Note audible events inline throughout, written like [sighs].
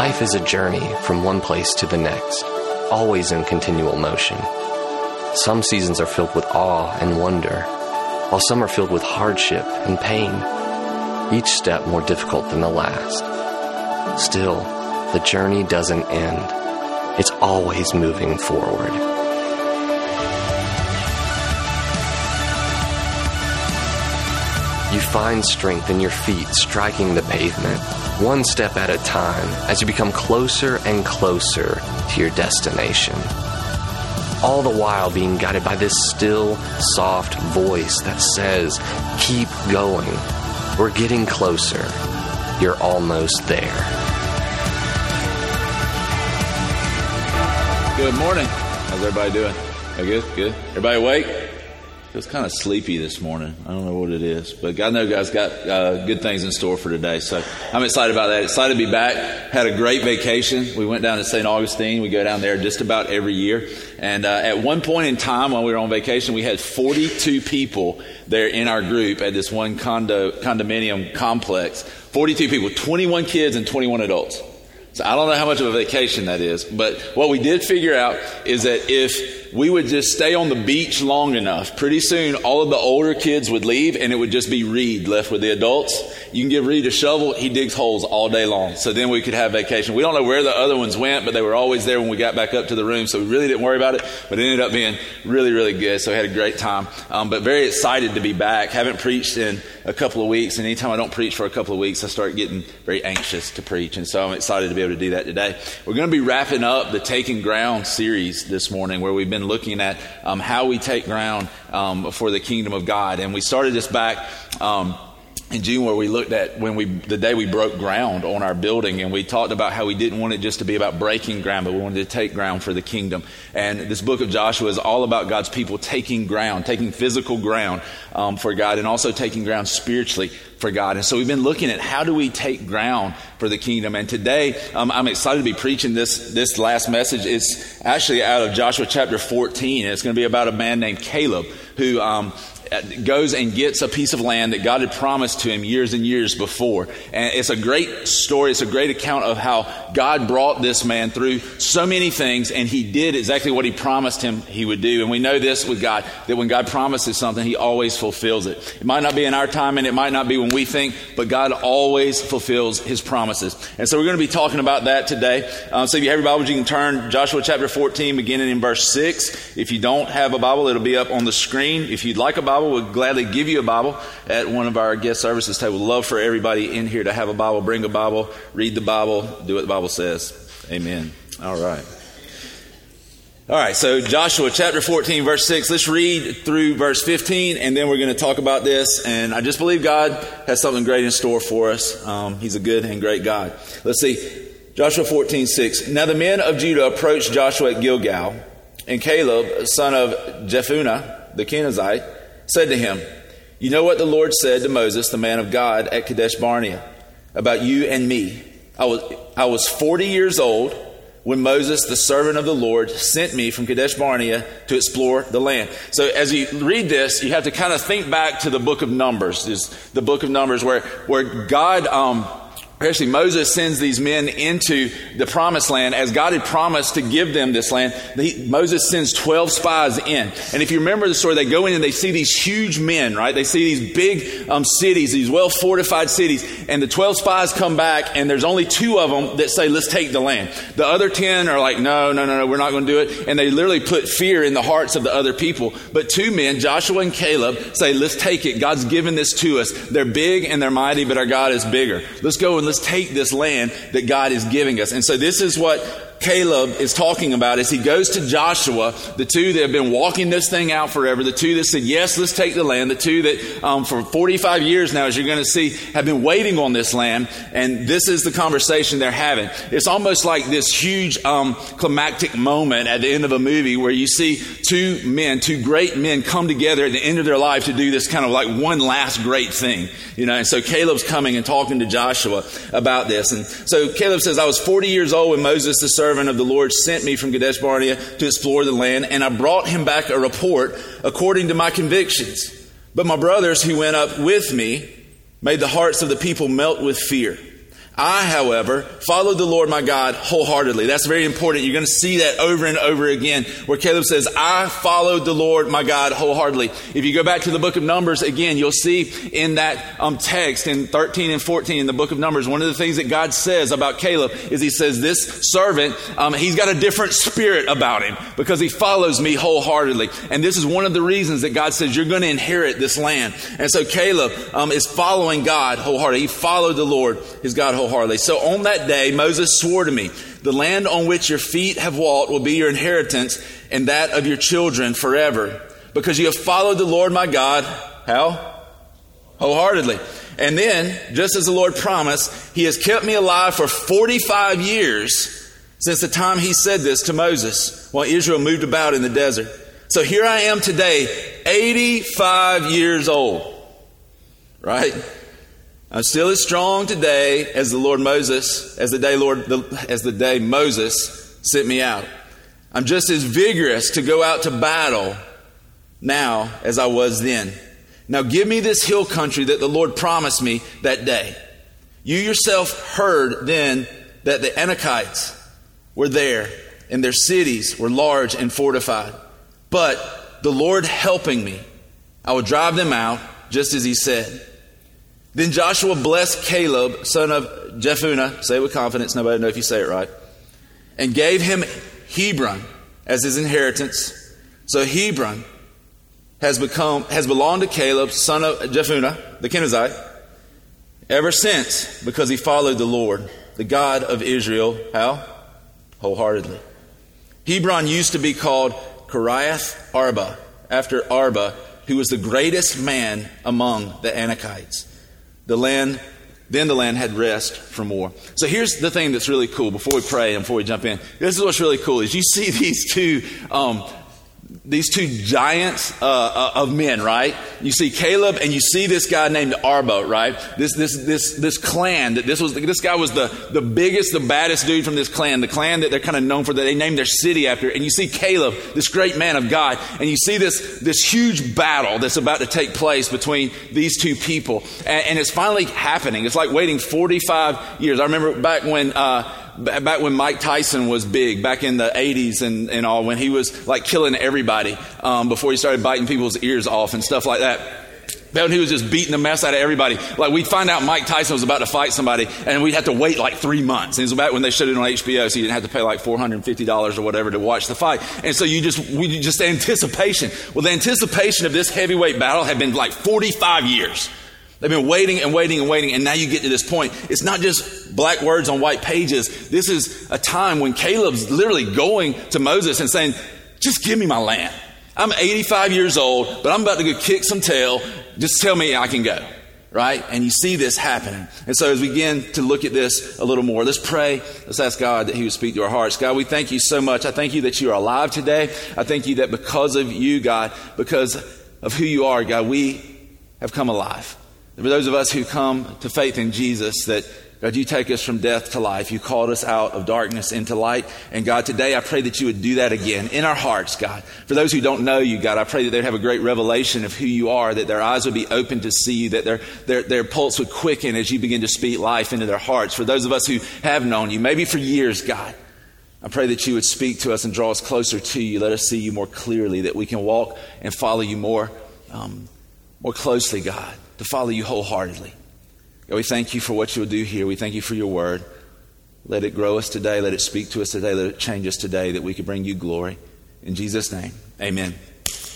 Life is a journey from one place to the next, always in continual motion. Some seasons are filled with awe and wonder, while some are filled with hardship and pain, each step more difficult than the last. Still, the journey doesn't end. It's always moving forward. You find strength in your feet striking the pavement, one step at a time, as you become closer and closer to your destination. All the while being guided by this still, soft voice that says, Keep going. We're getting closer. You're almost there. Good morning. How's everybody doing? Are good? Good. Everybody awake? Feels kind of sleepy this morning. I don't know what it is, but God know God's got uh, good things in store for today. So I'm excited about that. Excited to be back. Had a great vacation. We went down to St. Augustine. We go down there just about every year. And uh, at one point in time when we were on vacation, we had 42 people there in our group at this one condo condominium complex. 42 people, 21 kids and 21 adults. So I don't know how much of a vacation that is, but what we did figure out is that if we would just stay on the beach long enough, pretty soon all of the older kids would leave and it would just be Reed left with the adults. You can give Reed a shovel, he digs holes all day long. So then we could have vacation. We don't know where the other ones went, but they were always there when we got back up to the room, so we really didn't worry about it, but it ended up being really, really good. So we had a great time. Um, but very excited to be back. Haven't preached in a couple of weeks, and anytime I don't preach for a couple of weeks, I start getting very anxious to preach. And so I'm excited to be able to do that today. We're going to be wrapping up the Taking Ground series this morning, where we've been looking at um, how we take ground um, for the kingdom of God. And we started this back. Um, in June where we looked at when we the day we broke ground on our building and we talked about how we didn't want it just to be about breaking ground but we wanted to take ground for the kingdom. And this book of Joshua is all about God's people taking ground taking physical ground um, for God and also taking ground spiritually for God. And so we've been looking at how do we take ground for the kingdom. And today um, I'm excited to be preaching this this last message. It's actually out of Joshua chapter 14 and it's going to be about a man named Caleb who um, goes and gets a piece of land that God had promised to him years and years before. And it's a great story. It's a great account of how God brought this man through so many things and he did exactly what he promised him he would do. And we know this with God, that when God promises something, he always fulfills it. It might not be in our time and it might not be when we think, but God always fulfills his promises. And so we're going to be talking about that today. Um, so if you have your Bibles, you can turn Joshua chapter 14, beginning in verse 6. If you don't have a Bible, it'll be up on the screen. If you'd like a Bible, Bible, we'll gladly give you a Bible at one of our guest services today. We'd love for everybody in here to have a Bible, bring a Bible, read the Bible, do what the Bible says. Amen. All right. All right, so Joshua chapter 14, verse 6. Let's read through verse 15, and then we're going to talk about this. And I just believe God has something great in store for us. Um, he's a good and great God. Let's see. Joshua 14, 6. Now the men of Judah approached Joshua at Gilgal, and Caleb, son of Jephunneh, the Kenizzite, said to him, You know what the Lord said to Moses, the man of God, at Kadesh Barnea, about you and me. I was, I was 40 years old when Moses, the servant of the Lord, sent me from Kadesh Barnea to explore the land. So as you read this, you have to kind of think back to the book of Numbers, is the book of Numbers where, where God, um, Actually, Moses sends these men into the promised land as God had promised to give them this land. He, Moses sends 12 spies in. And if you remember the story, they go in and they see these huge men, right? They see these big um, cities, these well fortified cities. And the 12 spies come back and there's only two of them that say, let's take the land. The other 10 are like, no, no, no, no, we're not going to do it. And they literally put fear in the hearts of the other people. But two men, Joshua and Caleb, say, let's take it. God's given this to us. They're big and they're mighty, but our God is bigger. Let's go and let's take this land that God is giving us. And so this is what Caleb is talking about as he goes to Joshua, the two that have been walking this thing out forever, the two that said, Yes, let's take the land, the two that um, for 45 years now, as you're going to see, have been waiting on this land. And this is the conversation they're having. It's almost like this huge um, climactic moment at the end of a movie where you see two men, two great men come together at the end of their life to do this kind of like one last great thing. You know, and so Caleb's coming and talking to Joshua about this. And so Caleb says, I was 40 years old when Moses, the servant of the Lord, sent me from Kadesh Barnea to explore the land, and I brought him back a report according to my convictions. But my brothers who went up with me made the hearts of the people melt with fear. I, however, followed the Lord my God wholeheartedly. That's very important. You're going to see that over and over again where Caleb says, I followed the Lord my God wholeheartedly. If you go back to the book of Numbers again, you'll see in that um, text in 13 and 14 in the book of Numbers, one of the things that God says about Caleb is he says, This servant, um, he's got a different spirit about him because he follows me wholeheartedly. And this is one of the reasons that God says, You're going to inherit this land. And so Caleb um, is following God wholeheartedly. He followed the Lord, his God wholeheartedly wholeheartedly. So on that day, Moses swore to me, the land on which your feet have walked will be your inheritance and that of your children forever, because you have followed the Lord my God. How? Wholeheartedly. And then, just as the Lord promised, He has kept me alive for 45 years since the time He said this to Moses while Israel moved about in the desert. So here I am today, 85 years old. Right? I'm still as strong today as the Lord Moses, as the day Lord, the, as the day Moses sent me out. I'm just as vigorous to go out to battle now as I was then. Now give me this hill country that the Lord promised me that day. You yourself heard then that the Anakites were there and their cities were large and fortified. But the Lord helping me, I will drive them out just as he said. Then Joshua blessed Caleb, son of Jephunneh, say it with confidence, nobody know if you say it right, and gave him Hebron as his inheritance. So Hebron has become has belonged to Caleb, son of Jephunneh, the Kenizzite, ever since, because he followed the Lord, the God of Israel, how? Wholeheartedly. Hebron used to be called Kiriath Arba, after Arba, who was the greatest man among the Anakites the land, then the land had rest from war. So here's the thing that's really cool before we pray and before we jump in. This is what's really cool is you see [laughs] these two um, these two giants uh, uh, of men, right? You see Caleb and you see this guy named Arbo, right? This this this this clan that this was this guy was the the biggest, the baddest dude from this clan, the clan that they're kind of known for that they named their city after. And you see Caleb, this great man of God, and you see this this huge battle that's about to take place between these two people, and, and it's finally happening. It's like waiting 45 years. I remember back when. Uh, back when Mike Tyson was big, back in the 80s and, and all, when he was like killing everybody um, before he started biting people's ears off and stuff like that. When he was just beating the mess out of everybody. Like we'd find out Mike Tyson was about to fight somebody and we'd have to wait like three months. And it was back when they showed it on HBO so you didn't have to pay like $450 or whatever to watch the fight. And so you just, we just anticipation. Well, the anticipation of this heavyweight battle had been like 45 years. They've been waiting and waiting and waiting, and now you get to this point. It's not just black words on white pages. This is a time when Caleb's literally going to Moses and saying, Just give me my land. I'm 85 years old, but I'm about to go kick some tail. Just tell me I can go. Right? And you see this happening. And so as we begin to look at this a little more, let's pray. Let's ask God that He would speak to our hearts. God, we thank you so much. I thank you that you are alive today. I thank you that because of you, God, because of who you are, God, we have come alive. For those of us who come to faith in Jesus, that God, you take us from death to life. You called us out of darkness into light. And God, today I pray that you would do that again in our hearts, God. For those who don't know you, God, I pray that they'd have a great revelation of who you are, that their eyes would be open to see you, that their, their, their pulse would quicken as you begin to speak life into their hearts. For those of us who have known you, maybe for years, God, I pray that you would speak to us and draw us closer to you. Let us see you more clearly, that we can walk and follow you more, um, more closely, God to follow you wholeheartedly. God, we thank you for what you'll do here. We thank you for your word. Let it grow us today. Let it speak to us today. Let it change us today that we can bring you glory. In Jesus' name, amen.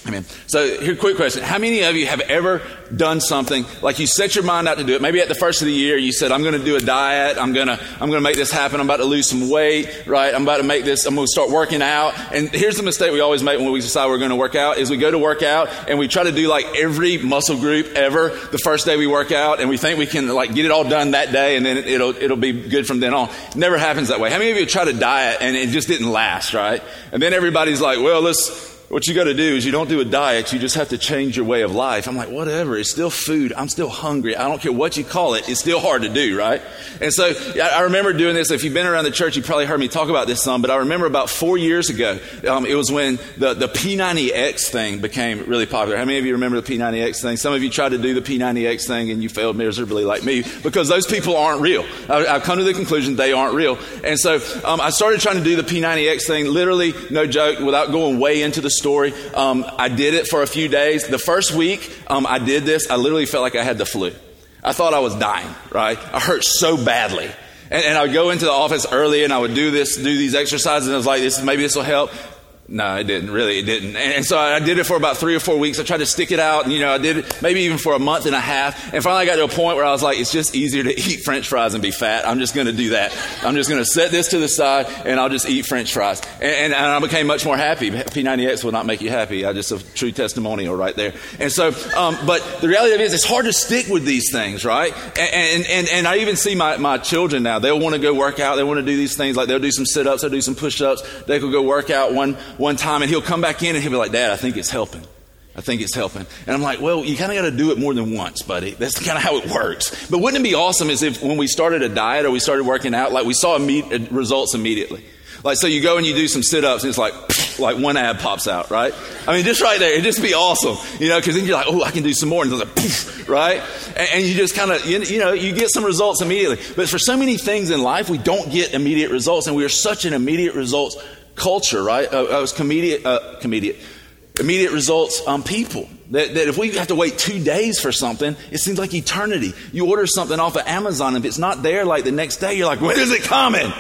Amen. So, here, quick question. How many of you have ever done something like you set your mind out to do it? Maybe at the first of the year, you said, I'm going to do a diet. I'm going to, I'm going to make this happen. I'm about to lose some weight, right? I'm about to make this, I'm going to start working out. And here's the mistake we always make when we decide we're going to work out is we go to work out and we try to do like every muscle group ever the first day we work out and we think we can like get it all done that day and then it'll, it'll be good from then on. It never happens that way. How many of you try to diet and it just didn't last, right? And then everybody's like, well, let's, what you got to do is you don't do a diet, you just have to change your way of life. I'm like, whatever, it's still food. I'm still hungry. I don't care what you call it, it's still hard to do, right? And so I remember doing this. If you've been around the church, you probably heard me talk about this some, but I remember about four years ago, um, it was when the, the P90X thing became really popular. How many of you remember the P90X thing? Some of you tried to do the P90X thing and you failed miserably like me because those people aren't real. I, have come to the conclusion they aren't real. And so um, I started trying to do the P90X thing, literally, no joke, without going way into the story. Um, I did it for a few days. The first week um, I did this, I literally felt like I had the flu. I thought I was dying, right? I hurt so badly. And, and, I would go into the office early and I would do this, do these exercises, and I was like, this, maybe this will help. No, it didn't. Really, it didn't. And, so I did it for about three or four weeks. I tried to stick it out. And, you know, I did it maybe even for a month and a half. And finally I got to a point where I was like, it's just easier to eat french fries and be fat. I'm just going to do that. I'm just going to set this to the side and I'll just eat french fries. And, and, and I became much more happy. P90X will not make you happy. I just a true testimonial right there. And so, um, but the reality of it is it's hard to stick with these things, right? And, and, and, I even see my, my children now. They'll want to go work out. They want to do these things like they'll do some sit ups, they'll do some push ups. They could go work out one, one time and he'll come back in and he'll be like, Dad, I think it's helping. I think it's helping. And I'm like, well, you kind of got to do it more than once, buddy. That's kind of how it works. But wouldn't it be awesome if when we started a diet or we started working out, like we saw imme- uh, results immediately? Like, so you go and you do some sit ups and it's like, [laughs] like one ab pops out, right? I mean, just right there, it'd just be awesome, you know, because then you're like, oh, I can do some more. And it's like, [laughs] right? And, and, you just kind of, you, you know, you get some results immediately. But for so many things in life, we don't get immediate results. And we are such an immediate results culture, right? Uh, was comedian, uh, comedian, immediate results on people. That, that if we have to wait two days for something, it seems like eternity. You order something off of Amazon, if it's not there like the next day, you're like, when is it coming?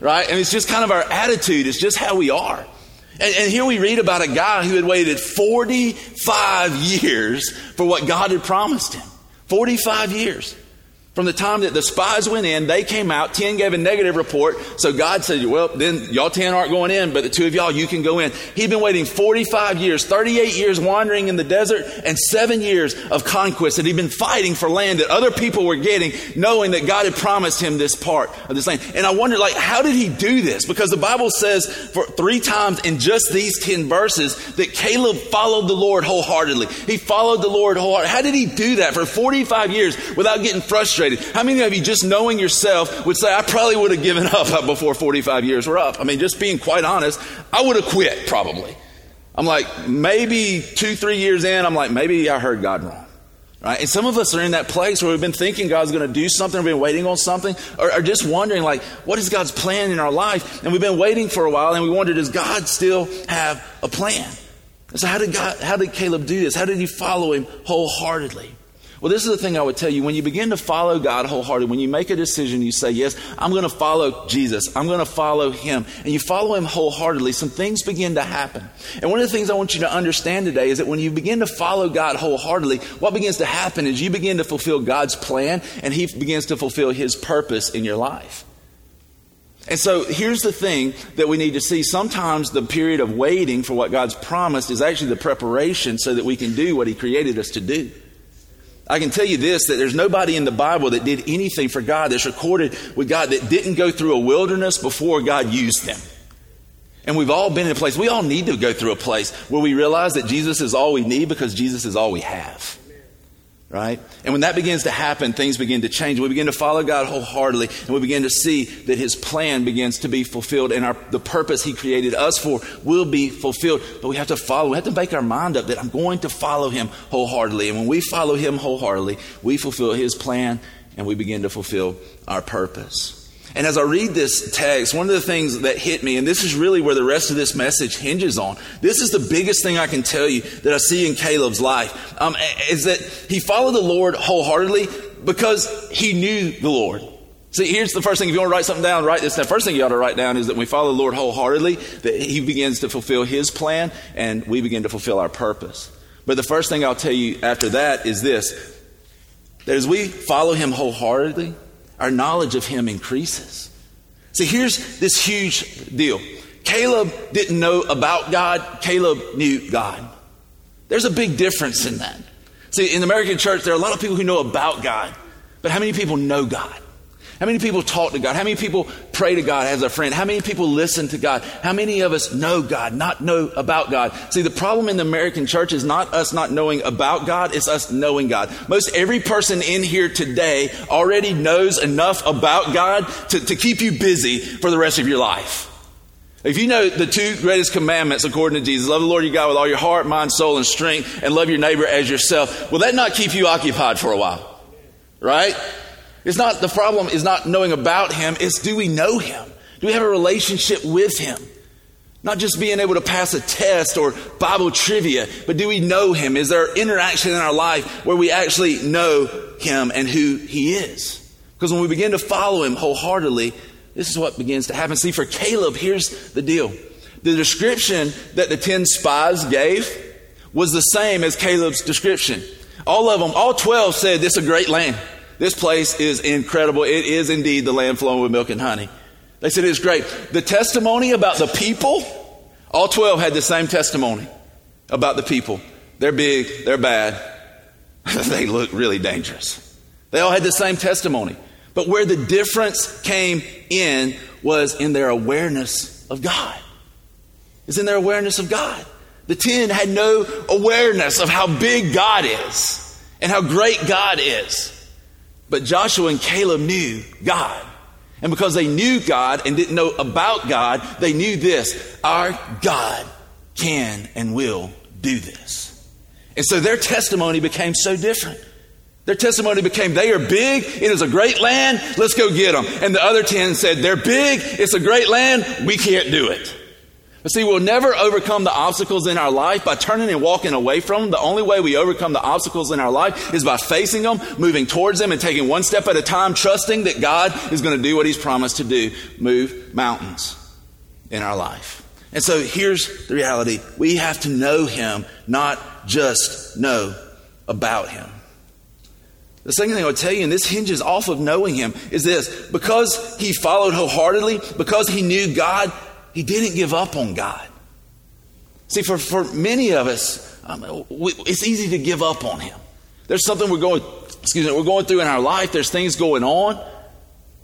Right? And it's just kind of our attitude. It's just how we are. And, and here we read about a guy who had waited 45 years for what God had promised him. 45 years. From the time that the spies went in, they came out. 10 gave a negative report. So God said, well, then y'all 10 aren't going in, but the two of y'all, you can go in. He'd been waiting 45 years, 38 years wandering in the desert, and seven years of conquest that he'd been fighting for land that other people were getting, knowing that God had promised him this part of this land. And I wonder, like, how did he do this? Because the Bible says for three times in just these 10 verses that Caleb followed the Lord wholeheartedly. He followed the Lord wholeheartedly. How did he do that for 45 years without getting frustrated? Frustrated. How many of you, just knowing yourself, would say, I probably would have given up [laughs] before 45 years were up? I mean, just being quite honest, I would have quit probably. I'm like, maybe two, three years in, I'm like, maybe I heard God wrong. Right? And some of us are in that place where we've been thinking God's going to do something, we've been waiting on something, or, or, just wondering, like, what is God's plan in our life? And we've been waiting for a while, and we wonder, does God still have a plan? And so, how did God, how did Caleb do this? How did he follow him wholeheartedly? Well, this is the thing I would tell you. When you begin to follow God wholeheartedly, when you make a decision, you say, Yes, I'm going to follow Jesus. I'm going to follow Him. And you follow Him wholeheartedly, some things begin to happen. And one of the things I want you to understand today is that when you begin to follow God wholeheartedly, what begins to happen is you begin to fulfill God's plan and He begins to fulfill His purpose in your life. And so here's the thing that we need to see. Sometimes the period of waiting for what God's promised is actually the preparation so that we can do what He created us to do. I can tell you this that there's nobody in the Bible that did anything for God that's recorded with God that didn't go through a wilderness before God used them. And we've all been in a place, we all need to go through a place where we realize that Jesus is all we need because Jesus is all we have right? And when that begins to happen, things begin to change. We begin to follow God wholeheartedly, and we begin to see that His plan begins to be fulfilled, and our, the purpose He created us for will be fulfilled. But we have to follow. We have to make our mind up that I'm going to follow Him wholeheartedly. And when we follow Him wholeheartedly, we fulfill His plan, and we begin to fulfill our purpose. And as I read this text, one of the things that hit me, and this is really where the rest of this message hinges on, this is the biggest thing I can tell you that I see in Caleb's life, um, is that he followed the Lord wholeheartedly because he knew the Lord. See, here's the first thing. If you want to write something down, write this. The first thing you ought to write down is that when we follow the Lord wholeheartedly, that He begins to fulfill His plan and we begin to fulfill our purpose. But the first thing I'll tell you after that is this that as we follow Him wholeheartedly, our knowledge of him increases. See, here's this huge deal. Caleb didn't know about God, Caleb knew God. There's a big difference in that. See, in the American church, there are a lot of people who know about God, but how many people know God? How many people talk to God? How many people pray to God as a friend? How many people listen to God? How many of us know God, not know about God? See, the problem in the American church is not us not knowing about God, it's us knowing God. Most every person in here today already knows enough about God to, to keep you busy for the rest of your life. If you know the two greatest commandments according to Jesus, love the Lord your God with all your heart, mind, soul, and strength, and love your neighbor as yourself, will that not keep you occupied for a while? Right? It's not, the problem is not knowing about Him, it's do we know Him? Do we have a relationship with Him? Not just being able to pass a test or Bible trivia, but do we know Him? Is there interaction in our life where we actually know Him and who He is? Because when we begin to follow Him wholeheartedly, this is what begins to happen. See, for Caleb, here's the deal. The description that the 10 spies gave was the same as Caleb's description. All of them, all 12 said, This is a great land. This place is incredible. It is indeed the land flowing with milk and honey. They said it's great. The testimony about the people, all 12 had the same testimony about the people. They're big, they're bad, [laughs] they look really dangerous. They all had the same testimony. But where the difference came in was in their awareness of God. It's in their awareness of God. The 10 had no awareness of how big God is and how great God is. But Joshua and Caleb knew God. And because they knew God and didn't know about God, they knew this our God can and will do this. And so their testimony became so different. Their testimony became they are big, it is a great land, let's go get them. And the other 10 said, they're big, it's a great land, we can't do it. But see, we'll never overcome the obstacles in our life by turning and walking away from them. The only way we overcome the obstacles in our life is by facing them, moving towards them, and taking one step at a time, trusting that God is going to do what He's promised to do move mountains in our life. And so here's the reality we have to know Him, not just know about Him. The second thing I would tell you, and this hinges off of knowing Him, is this because He followed wholeheartedly, because He knew God, he didn't give up on God. See, for, for many of us, um, we, it's easy to give up on Him. There's something we're going, excuse me, we're going through in our life. There's things going on,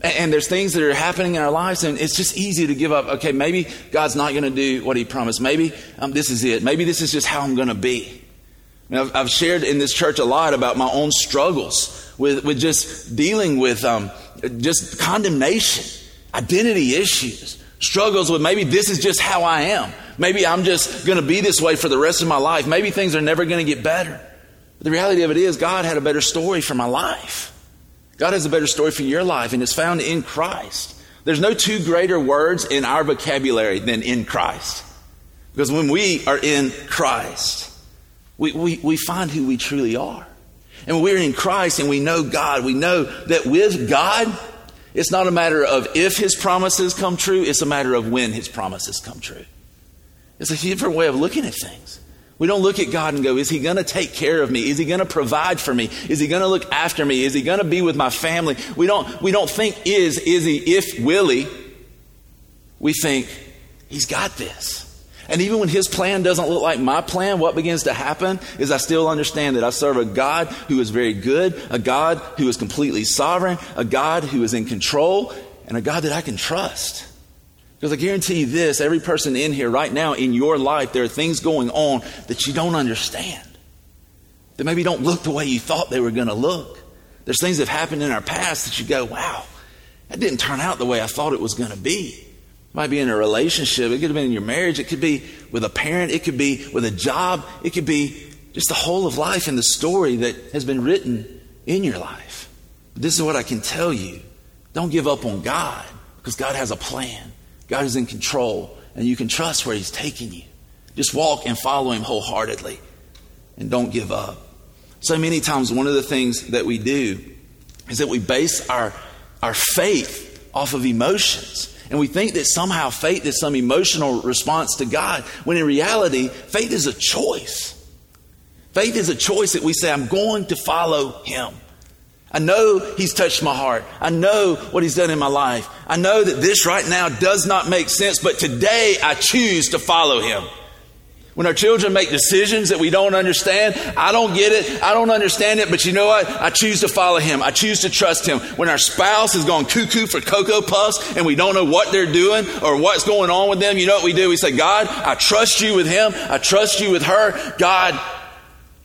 and, and there's things that are happening in our lives, and it's just easy to give up. Okay, maybe God's not going to do what He promised. Maybe um, this is it. Maybe this is just how I'm going to be. Mean, I've, I've, shared in this church a lot about my own struggles with, with just dealing with um, just condemnation, identity issues struggles with maybe this is just how I am. Maybe I'm just going to be this way for the rest of my life. Maybe things are never going to get better. But the reality of it is, God had a better story for my life. God has a better story for your life, and it's found in Christ. There's no two greater words in our vocabulary than in Christ. Because when we are in Christ, we, we, we find who we truly are. And when we're in Christ and we know God, we know that with God, it's not a matter of if his promises come true, it's a matter of when his promises come true. It's a different way of looking at things. We don't look at God and go, Is he going to take care of me? Is he going to provide for me? Is he going to look after me? Is he going to be with my family? We don't, we don't think, Is, is he, if, will he? We think, He's got this. And even when his plan doesn't look like my plan, what begins to happen is I still understand that I serve a God who is very good, a God who is completely sovereign, a God who is in control, and a God that I can trust. Because I guarantee you this every person in here right now in your life, there are things going on that you don't understand, that maybe don't look the way you thought they were going to look. There's things that have happened in our past that you go, wow, that didn't turn out the way I thought it was going to be. Might be in a relationship. It could have been in your marriage. It could be with a parent. It could be with a job. It could be just the whole of life and the story that has been written in your life. But this is what I can tell you. Don't give up on God because God has a plan. God is in control and you can trust where He's taking you. Just walk and follow Him wholeheartedly and don't give up. So many times, one of the things that we do is that we base our, our faith off of emotions. And we think that somehow faith is some emotional response to God, when in reality, faith is a choice. Faith is a choice that we say, I'm going to follow Him. I know He's touched my heart. I know what He's done in my life. I know that this right now does not make sense, but today I choose to follow Him. When our children make decisions that we don't understand, I don't get it, I don't understand it, but you know what? I choose to follow him. I choose to trust him. When our spouse has gone cuckoo for Cocoa Puffs and we don't know what they're doing or what's going on with them, you know what we do? We say, God, I trust you with him. I trust you with her. God,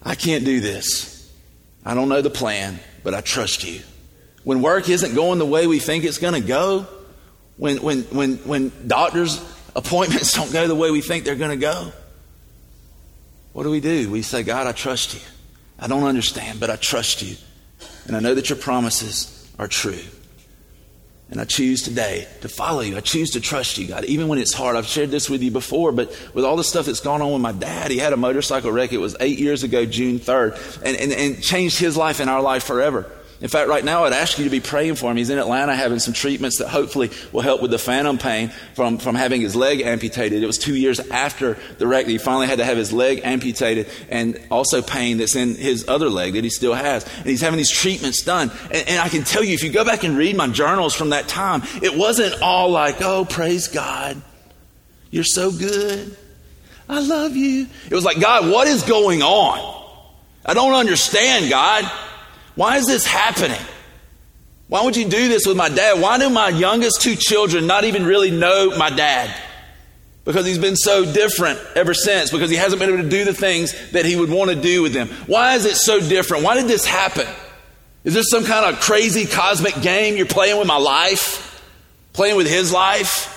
I can't do this. I don't know the plan, but I trust you. When work isn't going the way we think it's going to go, when, when, when, when doctors' appointments [laughs] don't go the way we think they're going to go, what do we do? We say, God, I trust you. I don't understand, but I trust you. And I know that your promises are true. And I choose today to follow you. I choose to trust you, God, even when it's hard. I've shared this with you before, but with all the stuff that's gone on with my dad, he had a motorcycle wreck. It was eight years ago, June 3rd, and, and, and changed his life and our life forever. In fact, right now, I'd ask you to be praying for him. He's in Atlanta having some treatments that hopefully will help with the phantom pain from, from having his leg amputated. It was two years after the wreck that he finally had to have his leg amputated and also pain that's in his other leg that he still has. And he's having these treatments done. And, and I can tell you, if you go back and read my journals from that time, it wasn't all like, oh, praise God. You're so good. I love you. It was like, God, what is going on? I don't understand, God. Why is this happening? Why would you do this with my dad? Why do my youngest two children not even really know my dad? Because he's been so different ever since, because he hasn't been able to do the things that he would want to do with them. Why is it so different? Why did this happen? Is this some kind of crazy cosmic game you're playing with my life? Playing with his life?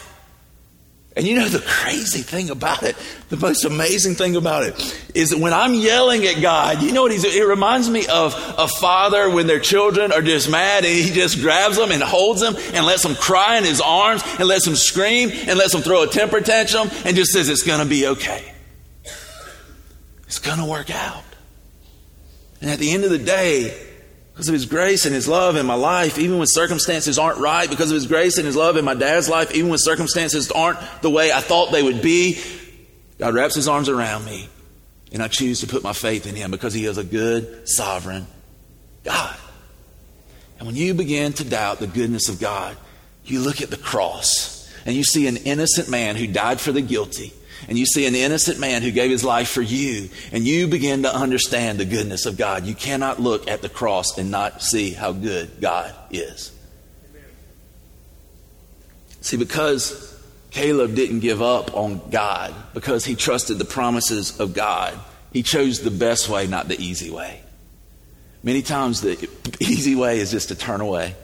And you know the crazy thing about it, the most amazing thing about it, is that when I'm yelling at God, you know what he's, it reminds me of a father when their children are just mad and he just grabs them and holds them and lets them cry in his arms and lets them scream and lets them throw a temper tantrum and just says, it's to be okay. It's to work out. And at the end of the day, because of His grace and His love in my life, even when circumstances aren't right, because of His grace and His love in my dad's life, even when circumstances aren't the way I thought they would be, God wraps His arms around me, and I choose to put my faith in Him because He is a good, sovereign God. And when you begin to doubt the goodness of God, you look at the cross and you see an innocent man who died for the guilty and you see an innocent man who gave his life for you, and you begin to understand the goodness of God. You cannot look at the cross and not see how good God is. See, because Caleb didn't give up on God, because he trusted the promises of God, he chose the best way, not the easy way. Many times the easy way is just to turn away.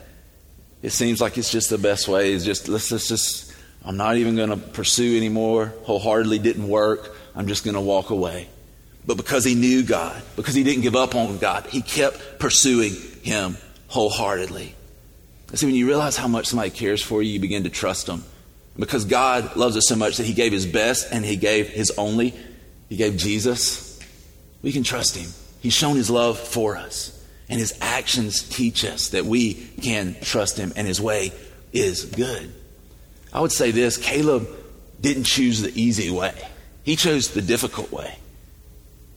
It seems like it's just the best way. Is just let's, let's just I'm not even going to pursue anymore. Wholeheartedly didn't work. I'm just going to walk away. But because he knew God, because he didn't give up on God, he kept pursuing him wholeheartedly. See, when you realize how much somebody cares for you, you begin to trust them. Because God loves us so much that he gave his best and he gave his only. He gave Jesus. We can trust him. He's shown his love for us. And his actions teach us that we can trust him and his way is good. I would say this Caleb didn't choose the easy way, he chose the difficult way.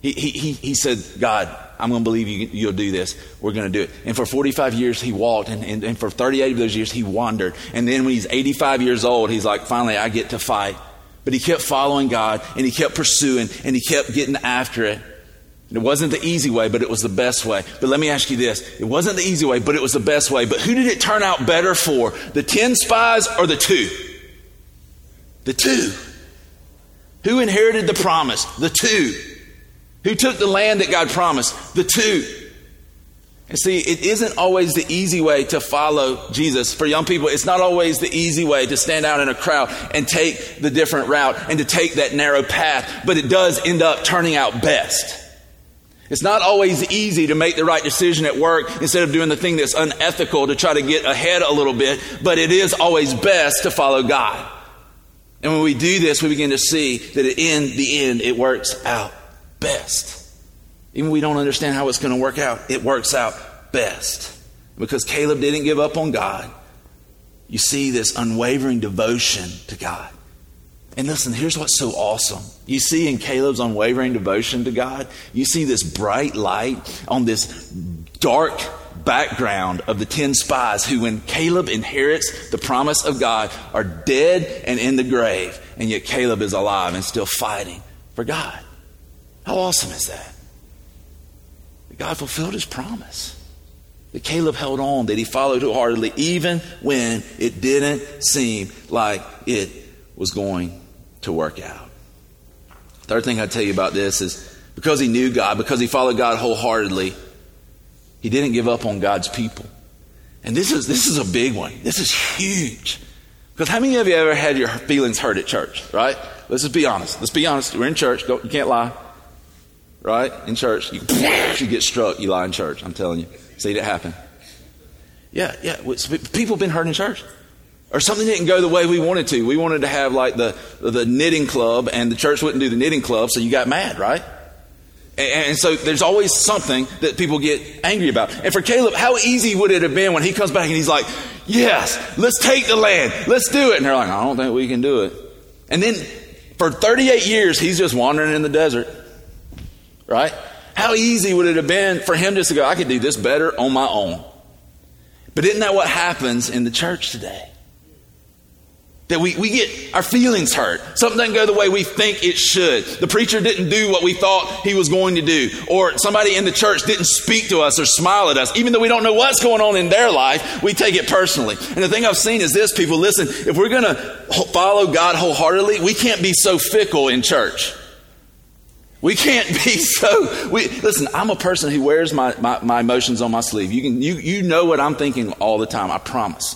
He, he, he said, God, I'm going to believe you, you'll do this. We're going to do it. And for 45 years, he walked. And, and, and for 38 of those years, he wandered. And then when he's 85 years old, he's like, finally, I get to fight. But he kept following God and he kept pursuing and he kept getting after it. And it wasn't the easy way, but it was the best way. But let me ask you this it wasn't the easy way, but it was the best way. But who did it turn out better for? The 10 spies or the two? The two. Who inherited the promise? The two. Who took the land that God promised? The two. And see, it isn't always the easy way to follow Jesus. For young people, it's not always the easy way to stand out in a crowd and take the different route and to take that narrow path, but it does end up turning out best. It's not always easy to make the right decision at work instead of doing the thing that's unethical to try to get ahead a little bit, but it is always best to follow God. And when we do this, we begin to see that in the end, it works out best. Even we don't understand how it's going to work out, it works out best. Because Caleb didn't give up on God, you see this unwavering devotion to God. And listen, here's what's so awesome. You see in Caleb's unwavering devotion to God, you see this bright light on this dark background of the 10 spies who, when Caleb inherits the promise of God, are dead and in the grave. And yet Caleb is alive and still fighting for God. How awesome is that? God fulfilled his promise. That Caleb held on, that he followed wholeheartedly, even when it didn't seem like it was going to work out. Third thing I'd tell you about this is because he knew God, because he followed God wholeheartedly, he didn't give up on God's people. And this is, this is a big one. This is huge. Because how many of you ever had your feelings hurt at church, right? Let's just be honest. Let's be honest. We're in church. Don't, you can't lie. Right? In church. You, you get struck, you lie in church. I'm telling you. See it happen. Yeah, yeah. People have been hurt in church. Or something didn't go the way we wanted to. We wanted to have like the, the knitting club and the church wouldn't do the knitting club, so you got mad, right? And, so there's always something that people get angry about. And for Caleb, how easy would it have been when he comes back and he's like, Yes, let's take the land. Let's do it. And they're like, I don't think we can do it. And then for 38 years, he's just wandering in the desert. Right? How easy would it have been for him just to go, I could do this better on my own? But isn't that what happens in the church today? That we, we get our feelings hurt. Something doesn't go the way we think it should. The preacher didn't do what we thought he was going to do. Or somebody in the church didn't speak to us or smile at us. Even though we don't know what's going on in their life, we take it personally. And the thing I've seen is this people, listen, if we're going to follow God wholeheartedly, we can't be so fickle in church. We can't be [laughs] so. We, listen, I'm a person who wears my, my, my emotions on my sleeve. You, can, you, you know what I'm thinking all the time, I promise.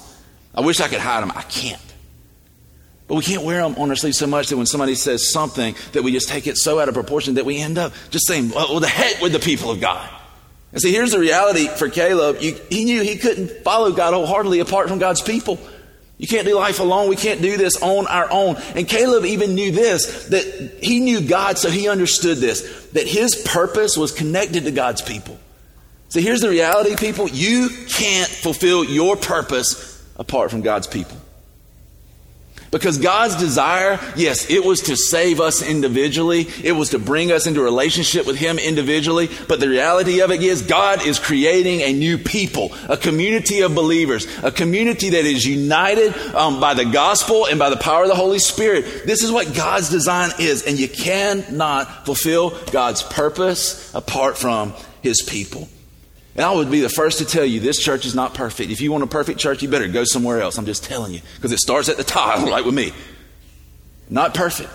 I wish I could hide them. I can't. But we can't wear them on our sleeve so much that when somebody says something, that we just take it so out of proportion that we end up just saying, well, the heck with the people of God. And see, here's the reality for Caleb. You, he knew he couldn't follow God wholeheartedly apart from God's people. You can't do life alone. We can't do this on our own. And Caleb even knew this that he knew God, so he understood this that his purpose was connected to God's people. So here's the reality, people you can't fulfill your purpose apart from God's people. Because God's desire, yes, it was to save us individually. It was to bring us into relationship with Him individually. But the reality of it is God is creating a new people, a community of believers, a community that is united um, by the gospel and by the power of the Holy Spirit. This is what God's design is. And you cannot fulfill God's purpose apart from His people. And I would be the first to tell you this church is not perfect. If you want a perfect church, you better go somewhere else. I'm just telling you. Because it starts at the top, [laughs] like with me. Not perfect.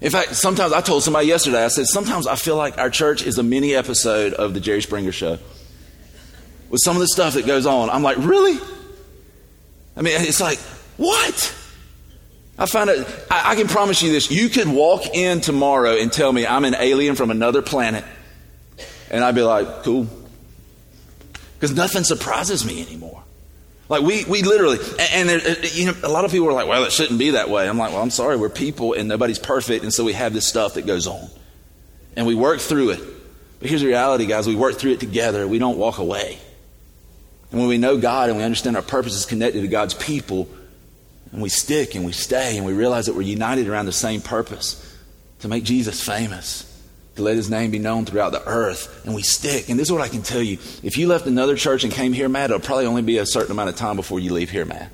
In fact, sometimes I told somebody yesterday, I said, sometimes I feel like our church is a mini episode of the Jerry Springer show. With some of the stuff that goes on. I'm like, really? I mean, it's like, what? I find it, I, I can promise you this. You could walk in tomorrow and tell me I'm an alien from another planet. And I'd be like, cool because nothing surprises me anymore. Like we, we literally, and, there, uh, you know, a lot of people are like, well, it shouldn't be that way. I'm like, well, I'm sorry, we're people and nobody's perfect. And so we have this stuff that goes on and we work through it. But here's the reality, guys. We work through it together. We don't walk away. And when we know God and we understand our purpose is connected to God's people, and we stick and we stay and we realize that we're united around the same purpose to make Jesus famous to let his name be known throughout the earth. And we stick. And this is what I can tell you. If you left another church and came here mad, it'll probably only be a certain amount of time before you leave here mad.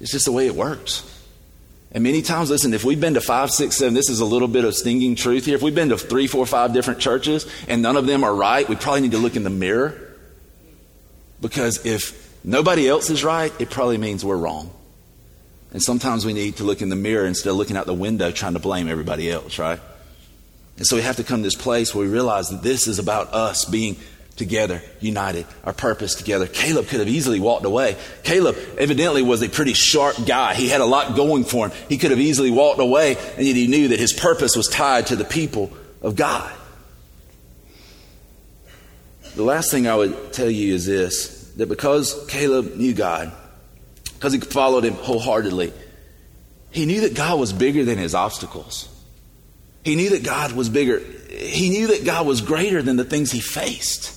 It's just the way it works. And many times, listen, if we've been to five, six, seven, this is a little bit of stinging truth here. If we've been to three, four, five different churches and none of them are right, we probably need to look in the mirror. Because if nobody else is right, it probably means we're wrong. And sometimes we need to look in the mirror instead of looking out the window trying to blame everybody else, right? And so we have to come to this place where we realize that this is about us being together, united, our purpose together. Caleb could have easily walked away. Caleb evidently was a pretty sharp guy. He had a lot going for him. He could have easily walked away, and yet he knew that his purpose was tied to the people of God. The last thing I would tell you is this that because Caleb knew God, because he followed him wholeheartedly, he knew that God was bigger than his obstacles. He knew that God was bigger. He knew that God was greater than the things he faced.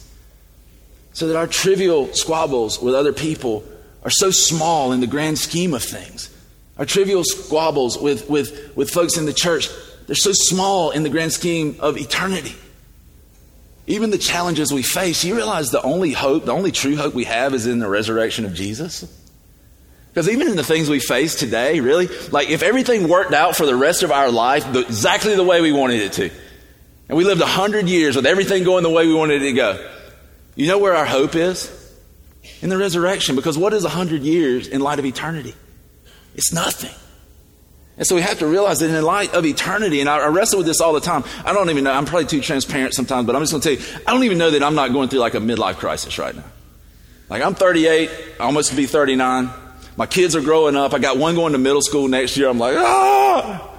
So that our trivial squabbles with other people are so small in the grand scheme of things. Our trivial squabbles with, with, with folks in the church, they're so small in the grand scheme of eternity. Even the challenges we face, you realize the only hope, the only true hope we have is in the resurrection of Jesus? Because even in the things we face today, really, like if everything worked out for the rest of our life the, exactly the way we wanted it to, and we lived a hundred years with everything going the way we wanted it to go, you know where our hope is? In the resurrection. Because what is a hundred years in light of eternity? It's nothing. And so we have to realize that in light of eternity, and I, wrestle with this all the time. I don't even know, I'm probably too transparent sometimes, but I'm just going to tell you, I don't even know that I'm not going through like a midlife crisis right now. Like I'm 38, almost to be 39. My kids are growing up. I got one going to middle school next year. I'm like, ah,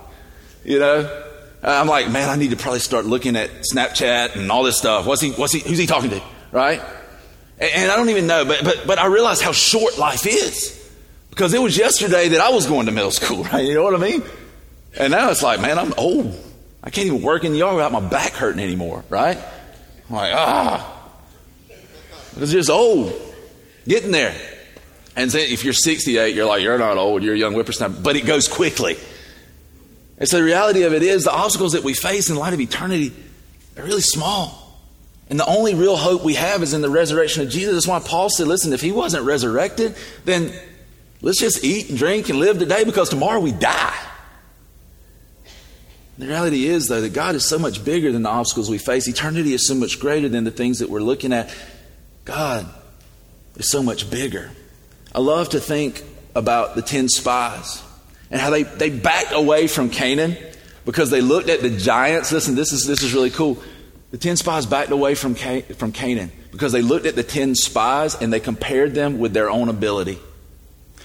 you know. I'm like, man, I need to probably start looking at Snapchat and all this stuff. What's he? What's he? Who's he talking to? Right? And, and I don't even know, but but but I realize how short life is because it was yesterday that I was going to middle school. [laughs] Right? You know what I mean? And now it's like, man, I'm old. I can't even work in the yard without my back hurting anymore. Right? I'm like, ah, it's just old. Getting there. And then if you're 68, you're like, you're not old, you're a young whippersnapper. But it goes quickly. And so the reality of it is the obstacles that we face in light of eternity are really small. And the only real hope we have is in the resurrection of Jesus. That's why Paul said, listen, if he wasn't resurrected, then let's just eat and drink and live today because tomorrow we die. The reality is, though, that God is so much bigger than the obstacles we face. Eternity is so much greater than the things that we're looking at. God is so much bigger. I love to think about the 10 spies and how they, they backed away from Canaan because they looked at the giants. Listen, this is, this is really cool. The 10 spies backed away from, from Canaan because they looked at the 10 spies and they compared them with their own ability.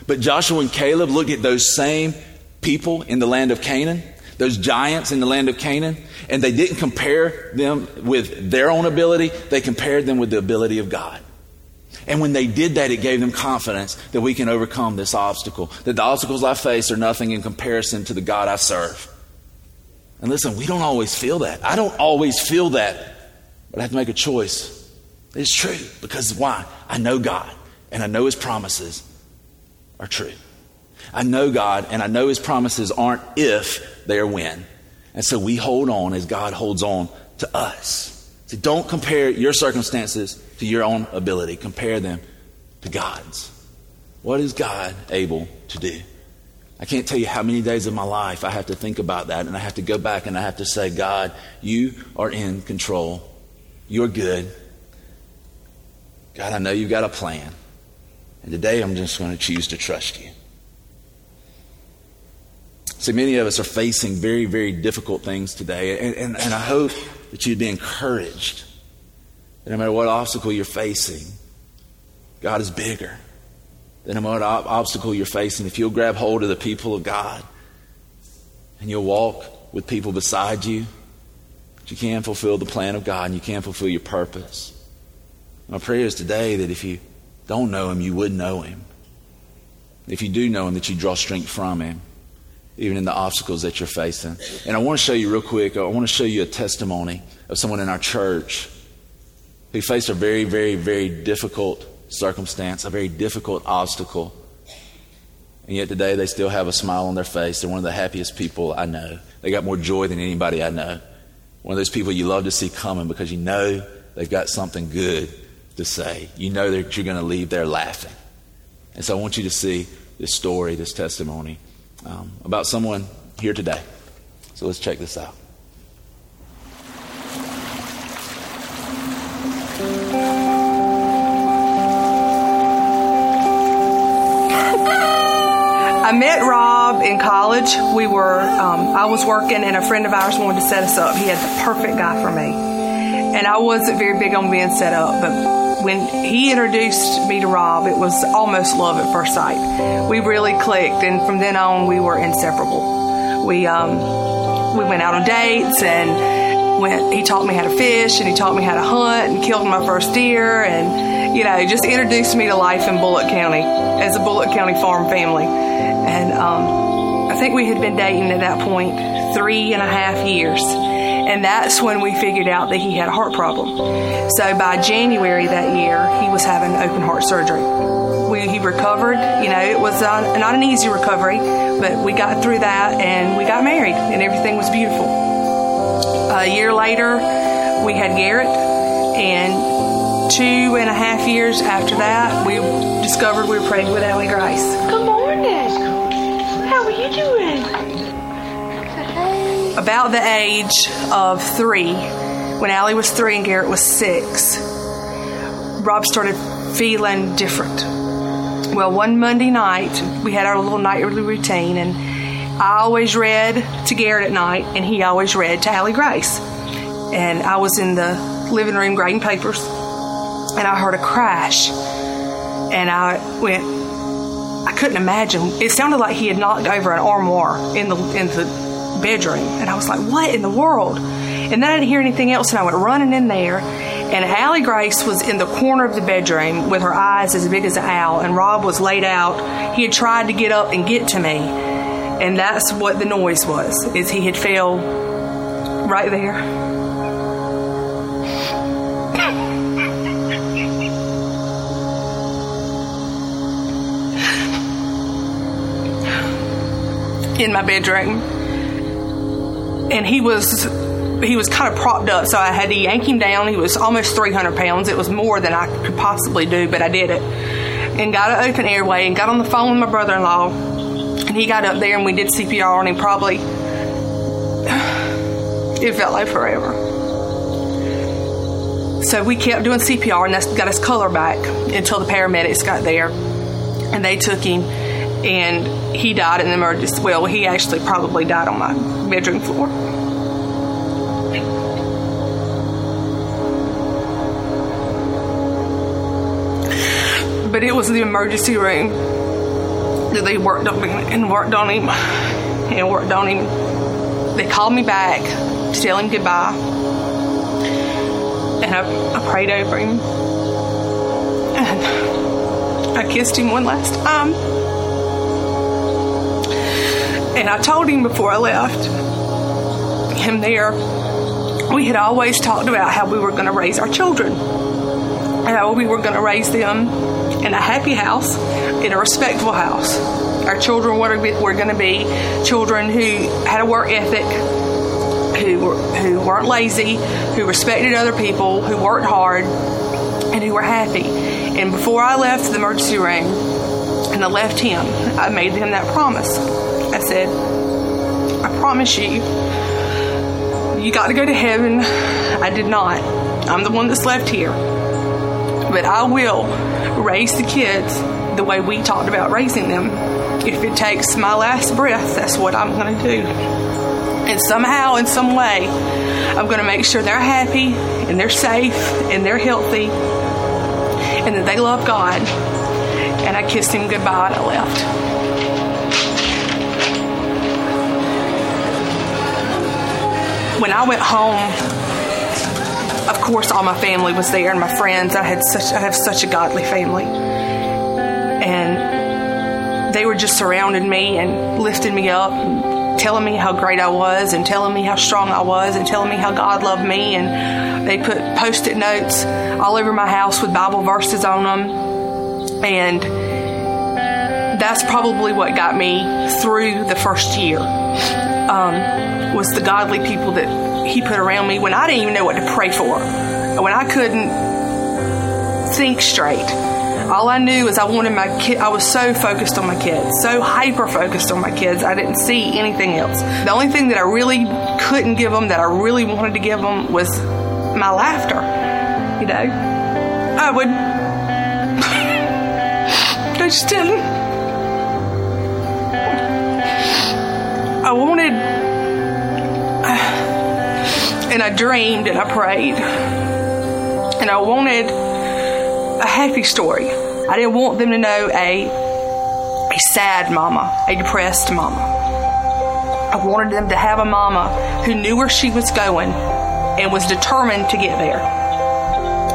But Joshua and Caleb looked at those same people in the land of Canaan, those giants in the land of Canaan, and they didn't compare them with their own ability, they compared them with the ability of God. And when they did that, it gave them confidence that we can overcome this obstacle, that the obstacles I face are nothing in comparison to the God I serve. And listen, we don't always feel that. I don't always feel that, but I have to make a choice. It's true because why? I know God and I know His promises are true. I know God and I know His promises aren't if, they are when. And so we hold on as God holds on to us. So don't compare your circumstances to your own ability. Compare them to God's. What is God able to do? I can't tell you how many days of my life I have to think about that and I have to go back and I have to say, God, you are in control. You're good. God, I know you've got a plan. And today I'm just going to choose to trust you. See, many of us are facing very, very difficult things today. And, and, and I hope that you'd be encouraged that no matter what obstacle you're facing, God is bigger. That no matter what obstacle you're facing, if you'll grab hold of the people of God and you'll walk with people beside you, you can fulfill the plan of God and you can fulfill your purpose. My prayer is today that if you don't know Him, you would know Him. If you do know Him, that you draw strength from Him, even in the obstacles that you're facing. And I want to show you real quick, I want to show you a testimony of someone in our church who faced a very, very, very difficult circumstance, a very difficult obstacle. And yet today they still have a smile on their face. They're one of the happiest people I know. They got more joy than anybody I know. One of those people you love to see coming because you know they've got something good to say. You know that you're going to leave there laughing. And so I want you to see this story, this testimony um, about someone here today. So let's check this out. I met Rob in college. We were, um, I was working, and a friend of ours wanted to set us up. He had the perfect guy for me. And I wasn't very big on being set up, but when he introduced me to Rob, it was almost love at first sight. We really clicked, and from then on, we were inseparable. We, um, we went out on dates and went, he taught me how to fish and he taught me how to hunt and killed my first deer and, you know, just introduced me to life in Bullock County as a Bullock County farm family. And um, I think we had been dating at that point three and a half years. And that's when we figured out that he had a heart problem. So by January that year, he was having open heart surgery. We, he recovered. You know, it was uh, not an easy recovery, but we got through that and we got married, and everything was beautiful. A year later, we had Garrett, and two and a half years after that, we discovered we were pregnant with Allie Grace. Good morning. How are you doing? About the age of three, when Allie was three and Garrett was six, Rob started feeling different. Well, one Monday night, we had our little nightly routine, and I always read to Garrett at night, and he always read to Allie Grace. And I was in the living room grading papers, and I heard a crash, and I went. I couldn't imagine. It sounded like he had knocked over an armoire in the in the bedroom, and I was like, "What in the world?" And then I didn't hear anything else, and I went running in there, and Allie Grace was in the corner of the bedroom with her eyes as big as an owl, and Rob was laid out. He had tried to get up and get to me, and that's what the noise was. Is he had fell right there. In my bedroom and he was he was kind of propped up so i had to yank him down. He was almost 300 pounds. It was more than i could possibly do but i did it. And got an open airway and got on the phone with my brother-in-law. And he got up there and we did cpr on him probably [sighs] it felt like forever. So we kept doing cpr and that got his color back until the paramedics got there. And they took him and he died in the emergency. Well, he actually probably died on my bedroom floor. But it was the emergency room that they worked on me and worked on him and worked on him. They called me back to tell him goodbye. And I, I prayed over him. And I kissed him one last time. And I told him before I left him there, we had always talked about how we were going to raise our children. How we were going to raise them in a happy house, in a respectful house. Our children were, going to be children who had a work ethic, who, were, who weren't lazy, who respected other people, who worked hard, and who were happy. And before I left the emergency room and I left him, I made him that promise. I said, I promise you, you got to go to heaven. I did not. I'm the one that's left here. But I will raise the kids the way we talked about raising them. If it takes my last breath, that's what I'm going to do. And somehow, in some way, I'm going to make sure they're happy and they're safe and they're healthy and that they love God. And I kissed him goodbye and I left. When I went home, of course, all my family was there and my friends. I had such I have such a godly family, and they were just surrounding me and lifting me up, and telling me how great I was, and telling me how strong I was, and telling me how God loved me. And they put post-it notes all over my house with Bible verses on them, and that's probably what got me through the first year. Um, was the godly people that He put around me when I didn't even know what to pray for, when I couldn't think straight. All I knew is I wanted my kid. I was so focused on my kids, so hyper focused on my kids. I didn't see anything else. The only thing that I really couldn't give them, that I really wanted to give them, was my laughter. You know, I would. [laughs] I just didn't. I wanted and I dreamed and I prayed. And I wanted a happy story. I didn't want them to know a, a sad mama, a depressed mama. I wanted them to have a mama who knew where she was going and was determined to get there.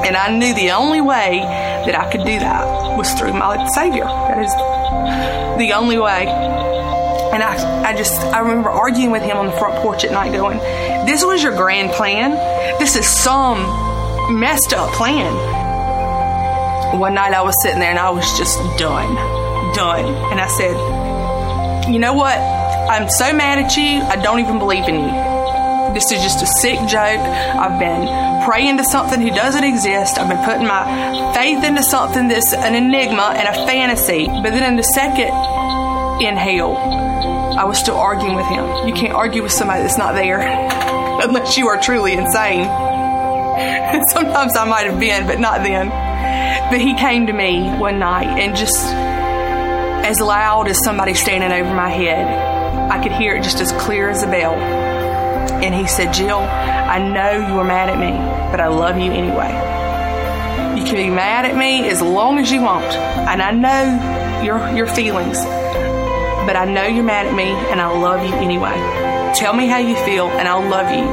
And I knew the only way that I could do that was through my Savior. That is the only way. And I, I just, I remember arguing with him on the front porch at night going, this was your grand plan. This is some messed up plan. One night I was sitting there and I was just done. Done. And I said, You know what? I'm so mad at you, I don't even believe in you. This is just a sick joke. I've been praying to something who doesn't exist. I've been putting my faith into something that's an enigma and a fantasy. But then in the second inhale, I was still arguing with him. You can't argue with somebody that's not there [laughs] unless you are truly insane. [laughs] Sometimes I might have been, but not then. But he came to me one night and just as loud as somebody standing over my head, I could hear it just as clear as a bell. And he said, Jill, I know you were mad at me, but I love you anyway. You can be mad at me as long as you want. And I know your, your feelings, but I know you're mad at me and I love you anyway. Tell me how you feel and I'll love you.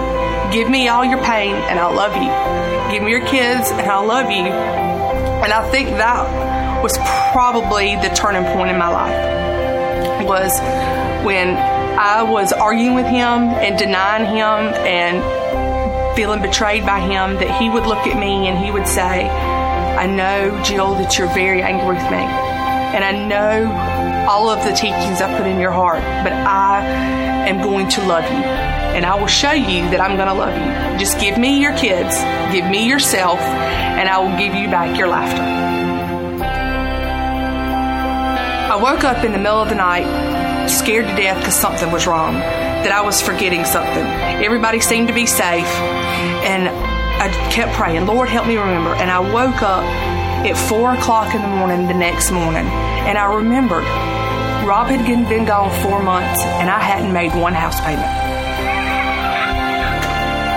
Give me all your pain and I'll love you. Give me your kids and I'll love you. And I think that was probably the turning point in my life. Was when I was arguing with him and denying him and feeling betrayed by him that he would look at me and he would say, I know, Jill, that you're very angry with me. And I know all of the teachings I put in your heart, but I am going to love you. And I will show you that I'm going to love you. Just give me your kids, give me yourself, and I will give you back your laughter. I woke up in the middle of the night, scared to death because something was wrong, that I was forgetting something. Everybody seemed to be safe, and I kept praying, Lord, help me remember. And I woke up at four o'clock in the morning the next morning, and I remembered Rob had been gone four months, and I hadn't made one house payment.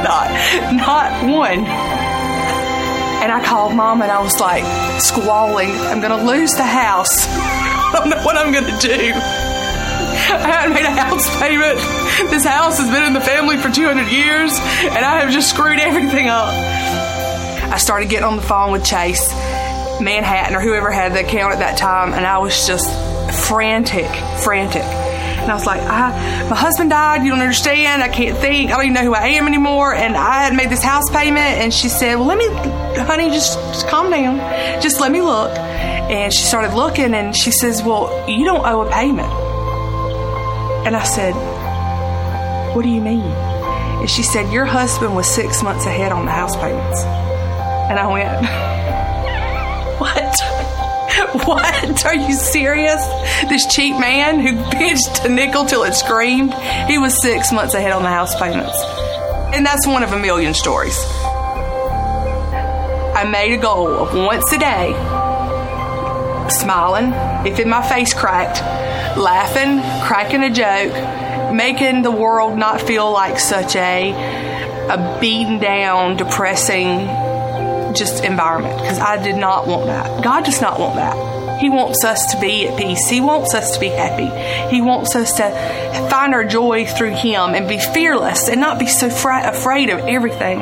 Not, not one. And I called mom and I was like squalling, I'm going to lose the house. [laughs] I don't know what I'm going to do. I haven't made a house payment. This house has been in the family for 200 years, and I have just screwed everything up. I started getting on the phone with Chase Manhattan or whoever had the account at that time, and I was just frantic, frantic. And I was like, I, my husband died. You don't understand. I can't think. I don't even know who I am anymore. And I had made this house payment. And she said, Well, let me, honey, just, just calm down. Just let me look. And she started looking and she says, Well, you don't owe a payment. And I said, What do you mean? And she said, Your husband was six months ahead on the house payments. And I went, [laughs] What? What? Are you serious? This cheap man who pinched a nickel till it screamed, he was six months ahead on the house payments. And that's one of a million stories. I made a goal of once a day, smiling, if in my face cracked, laughing, cracking a joke, making the world not feel like such a a beaten down, depressing just environment because I did not want that. God does not want that. He wants us to be at peace. He wants us to be happy. He wants us to find our joy through Him and be fearless and not be so fra- afraid of everything.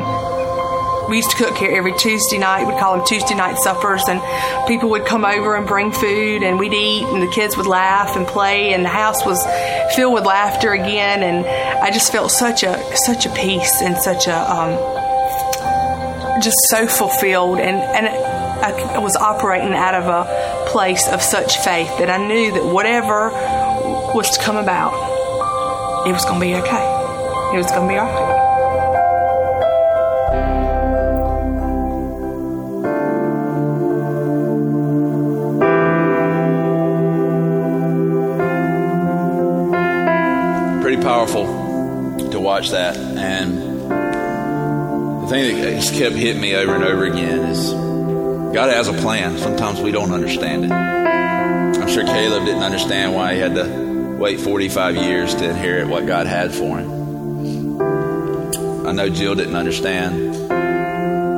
We used to cook here every Tuesday night. We'd call them Tuesday night suppers, and people would come over and bring food, and we'd eat, and the kids would laugh and play, and the house was filled with laughter again. And I just felt such a such a peace and such a um, just so fulfilled and, and I was operating out of a place of such faith that I knew that whatever was to come about, it was going to be okay. It was going to be all right. Pretty powerful to watch that. And thing that just kept hitting me over and over again is God has a plan. Sometimes we don't understand it. I'm sure Caleb didn't understand why he had to wait 45 years to inherit what God had for him. I know Jill didn't understand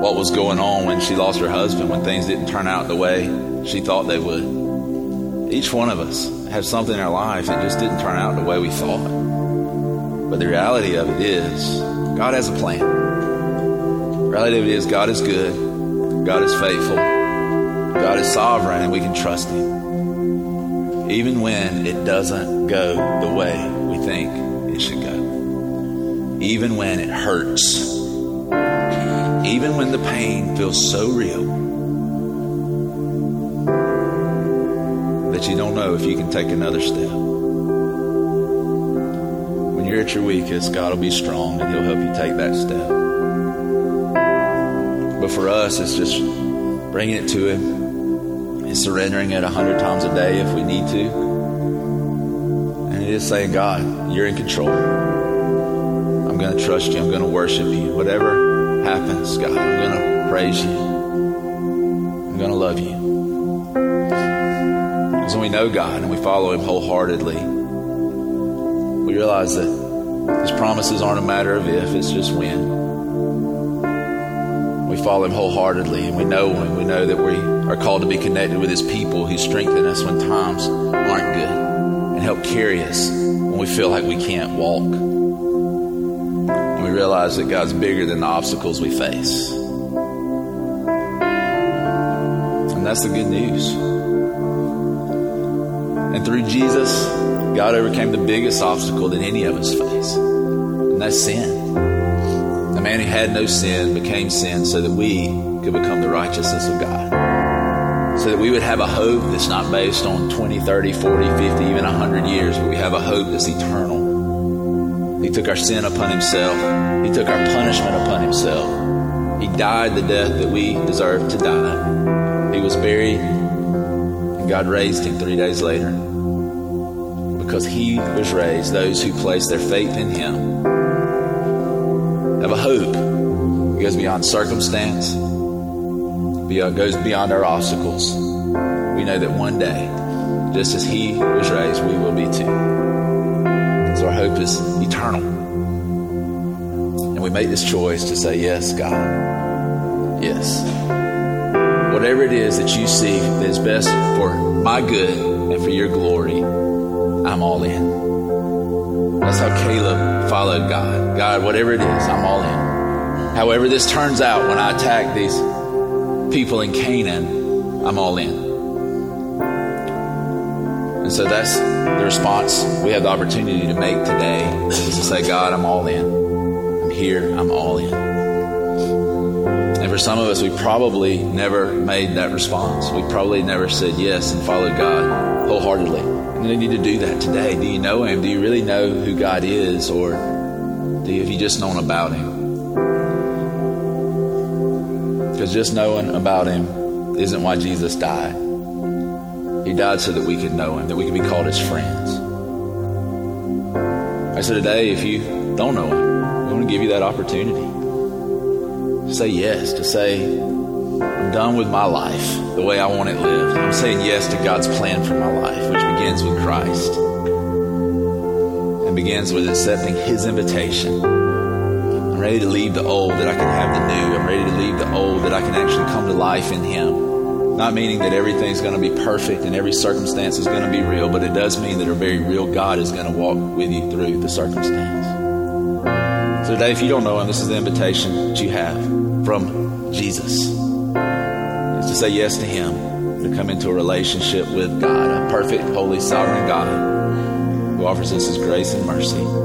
what was going on when she lost her husband, when things didn't turn out the way she thought they would. Each one of us has something in our life that just didn't turn out the way we thought. But the reality of it is, God has a plan. Reality of God is good, God is faithful, God is sovereign, and we can trust Him. Even when it doesn't go the way we think it should go. Even when it hurts. Even when the pain feels so real that you don't know if you can take another step When you're at your weakest, God will be strong and He'll help you take that step. But for us, it's just bringing it to Him. and surrendering it a hundred times a day if we need to. And it is saying, God, you're in control. I'm going to trust you. I'm going to worship you. Whatever happens, God, I'm going to praise you. I'm going to love you. Because when we know God and we follow Him wholeheartedly, we realize that His promises aren't a matter of if, it's just when. We follow Him wholeheartedly and we know Him. We know that we are called to be connected with His people who strengthen us when times aren't good and help carry us when we feel like we can't walk. And we realize that God's bigger than the obstacles we face. And that's the good news. And through Jesus, God overcame the biggest obstacle that any of us face, and that's sin. The man who had no sin became sin so that we could become the righteousness of God. So that we would have a hope that's not based on 20, 30, 40, 50, even 100 years, but we have a hope that's eternal. He took our sin upon himself. He took our punishment upon himself. He died the death that we deserved to die. He was buried, and God raised him three days later. Because he was raised, those who place their faith in him goes beyond circumstance, beyond, uh, goes beyond our obstacles. We know that one day, just as he was raised, we will be too. So our hope is eternal. And we make this choice to say, Yes, God. Yes. Whatever it is that you see that is best for my good and for your glory, I'm all in. That's how Caleb followed God. God, whatever it is, I'm all in. However, this turns out when I attack these people in Canaan, I'm all in. And so that's the response we have the opportunity to make today is to say, God, I'm all in. I'm here, I'm all in. And for some of us, we probably never made that response. We probably never said yes and followed God wholeheartedly. And you need to do that today. Do you know Him? Do you really know who God is? Or do you, have you just known about Him? Because just knowing about Him isn't why Jesus died. He died so that we could know Him, that we could be called His friends. I so today, if you don't know Him, we want to give you that opportunity to say yes, to say, I'm done with my life the way I want it lived. I'm saying yes to God's plan for my life, which begins with Christ and begins with accepting His invitation. I'm ready to leave the old that I can have the new. I'm ready to leave the old that I can actually come to life in Him. Not meaning that everything's going to be perfect and every circumstance is going to be real, but it does mean that a very real God is going to walk with you through the circumstance. So today, if you don't know Him, this is the invitation that you have from Jesus. Is to say yes to Him, to come into a relationship with God, a perfect, holy, sovereign God who offers us His grace and mercy.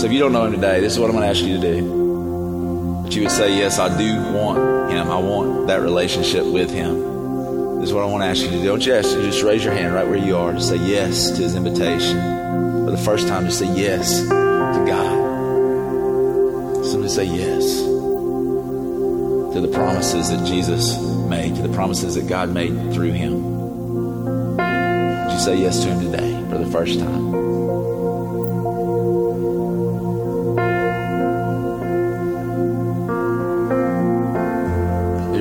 So if you don't know Him today, this is what I'm going to ask you to do. That you would say, Yes, I do want Him. I want that relationship with Him. This is what I want to ask you to do. Don't you ask, just raise your hand right where you are to say yes to His invitation. For the first time, just say yes to God. Simply say yes to the promises that Jesus made, to the promises that God made through Him. Would you say yes to Him today for the first time?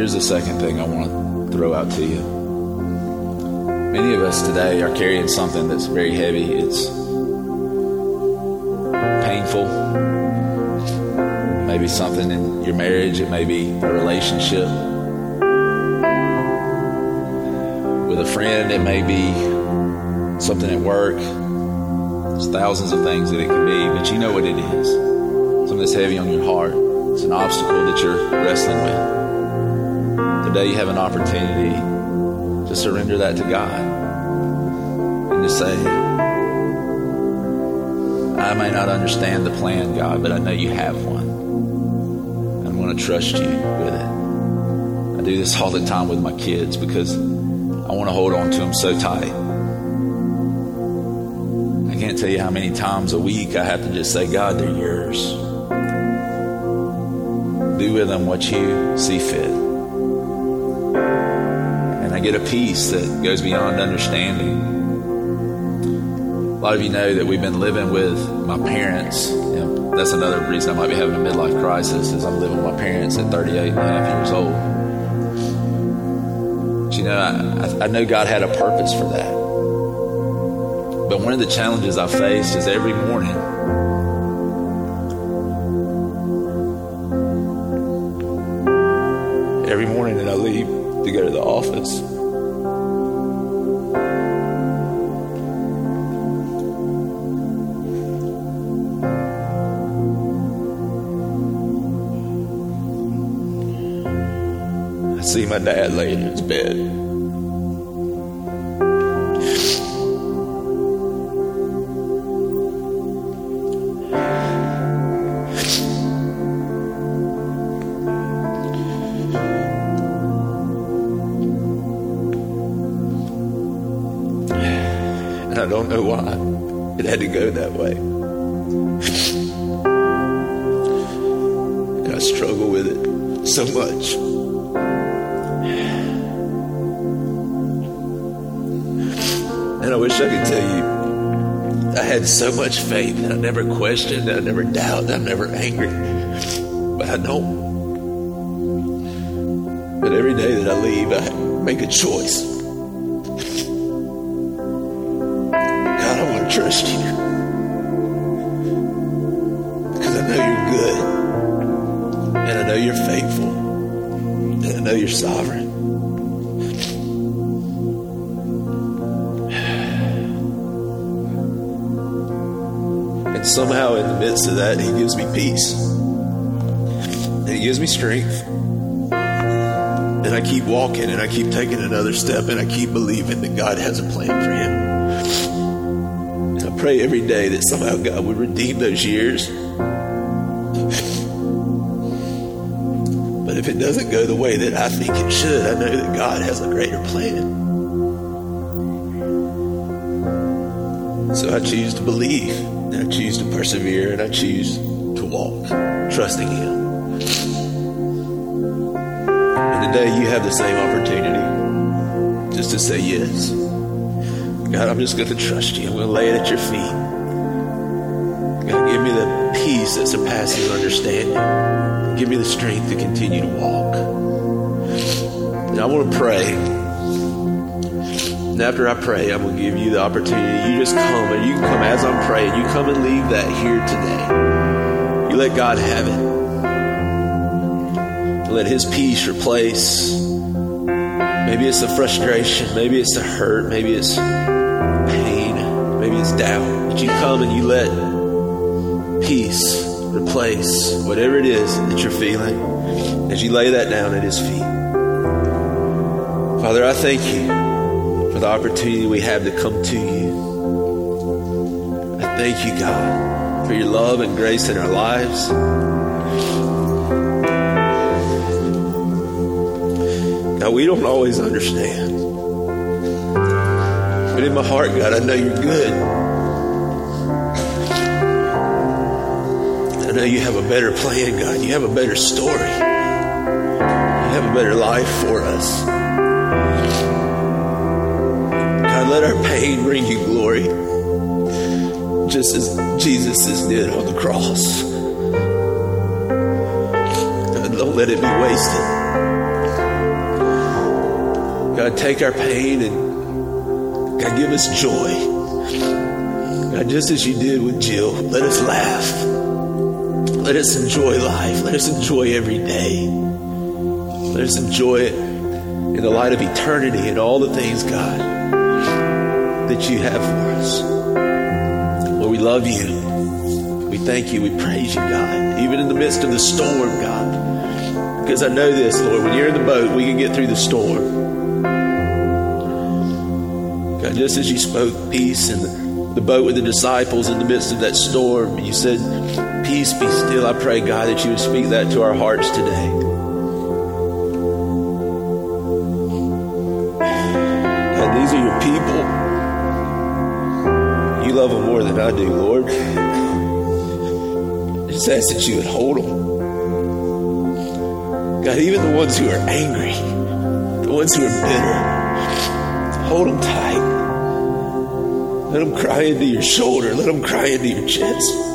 Here's the second thing I want to throw out to you. Many of us today are carrying something that's very heavy. It's painful. Maybe something in your marriage, it may be a relationship with a friend, it may be something at work. There's thousands of things that it can be, but you know what it is. Something that's heavy on your heart. It's an obstacle that you're wrestling with. Today you have an opportunity to surrender that to God and to say, I may not understand the plan, God, but I know you have one. I'm going to trust you with it. I do this all the time with my kids because I want to hold on to them so tight. I can't tell you how many times a week I have to just say, God, they're yours. Do with them what you see fit. I get a peace that goes beyond understanding. A lot of you know that we've been living with my parents. That's another reason I might be having a midlife crisis is I'm living with my parents at 38 and a half years old. But you know, I, I know God had a purpose for that. But one of the challenges I faced is every morning every morning that I leave to go to the office. I see my dad laying in his bed. So much faith I never questioned, I never doubted, I'm never angry. But I don't. But every day that I leave, I make a choice. Strength. And I keep walking and I keep taking another step and I keep believing that God has a plan for him. I pray every day that somehow God would redeem those years. But if it doesn't go the way that I think it should, I know that God has a greater plan. So I choose to believe, and I choose to persevere, and I choose to walk, trusting Him. Today you have the same opportunity just to say yes. God, I'm just going to trust you. I'm going to lay it at your feet. God, give me the peace that surpasses understanding. Give me the strength to continue to walk. And I want to pray. And after I pray, I'm going to give you the opportunity. You just come and you can come as I'm praying. You come and leave that here today. You let God have it. Let His peace replace. Maybe it's the frustration. Maybe it's the hurt. Maybe it's pain. Maybe it's doubt. But you come and you let peace replace whatever it is that you're feeling as you lay that down at His feet. Father, I thank you for the opportunity we have to come to you. I thank you, God, for your love and grace in our lives. God, we don't always understand. But in my heart, God, I know you're good. I know you have a better plan, God. You have a better story. You have a better life for us. God, let our pain bring you glory. Just as Jesus did on the cross. God, don't let it be wasted. God, take our pain and God, give us joy. God, just as you did with Jill, let us laugh. Let us enjoy life. Let us enjoy every day. Let us enjoy it in the light of eternity and all the things, God, that you have for us. Lord, we love you. We thank you. We praise you, God, even in the midst of the storm, God. Because I know this, Lord, when you're in the boat, we can get through the storm. Just as you spoke peace in the, boat with the disciples in the midst of that storm, you said, Peace be still. I pray, God, that you would speak that to our hearts today. And these are your people. You love them more than I do, Lord. I just ask that you would hold them. God, even the ones who are angry, the ones who are bitter, hold them tight. Let them cry into your shoulder. Let them cry into your chest.